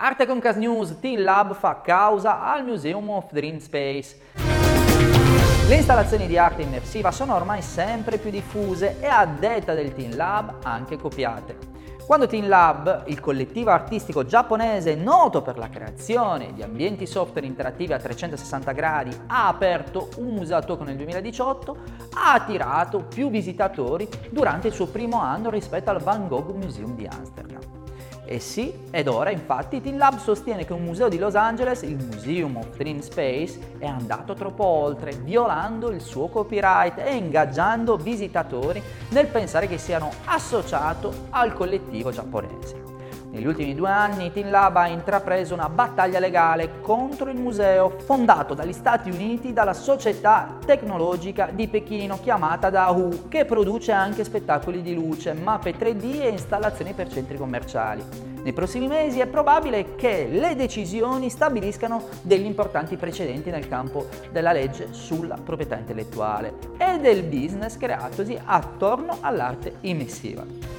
Arte Concas News, Team Lab fa causa al Museum of Dream Space. Le installazioni di arte immersiva sono ormai sempre più diffuse e a detta del Team Lab anche copiate. Quando Team Lab, il collettivo artistico giapponese noto per la creazione di ambienti software interattivi a 360 gradi, ha aperto un museo a Tokyo nel 2018, ha attirato più visitatori durante il suo primo anno rispetto al Van Gogh Museum di Amsterdam. E sì, ed ora infatti Team Lab sostiene che un museo di Los Angeles, il Museum of Dream Space, è andato troppo oltre, violando il suo copyright e ingaggiando visitatori nel pensare che siano associato al collettivo giapponese. Negli ultimi due anni Lab ha intrapreso una battaglia legale contro il museo fondato dagli Stati Uniti dalla società tecnologica di Pechino chiamata Dahoo, che produce anche spettacoli di luce, mappe 3D e installazioni per centri commerciali. Nei prossimi mesi è probabile che le decisioni stabiliscano degli importanti precedenti nel campo della legge sulla proprietà intellettuale e del business creatosi attorno all'arte immersiva.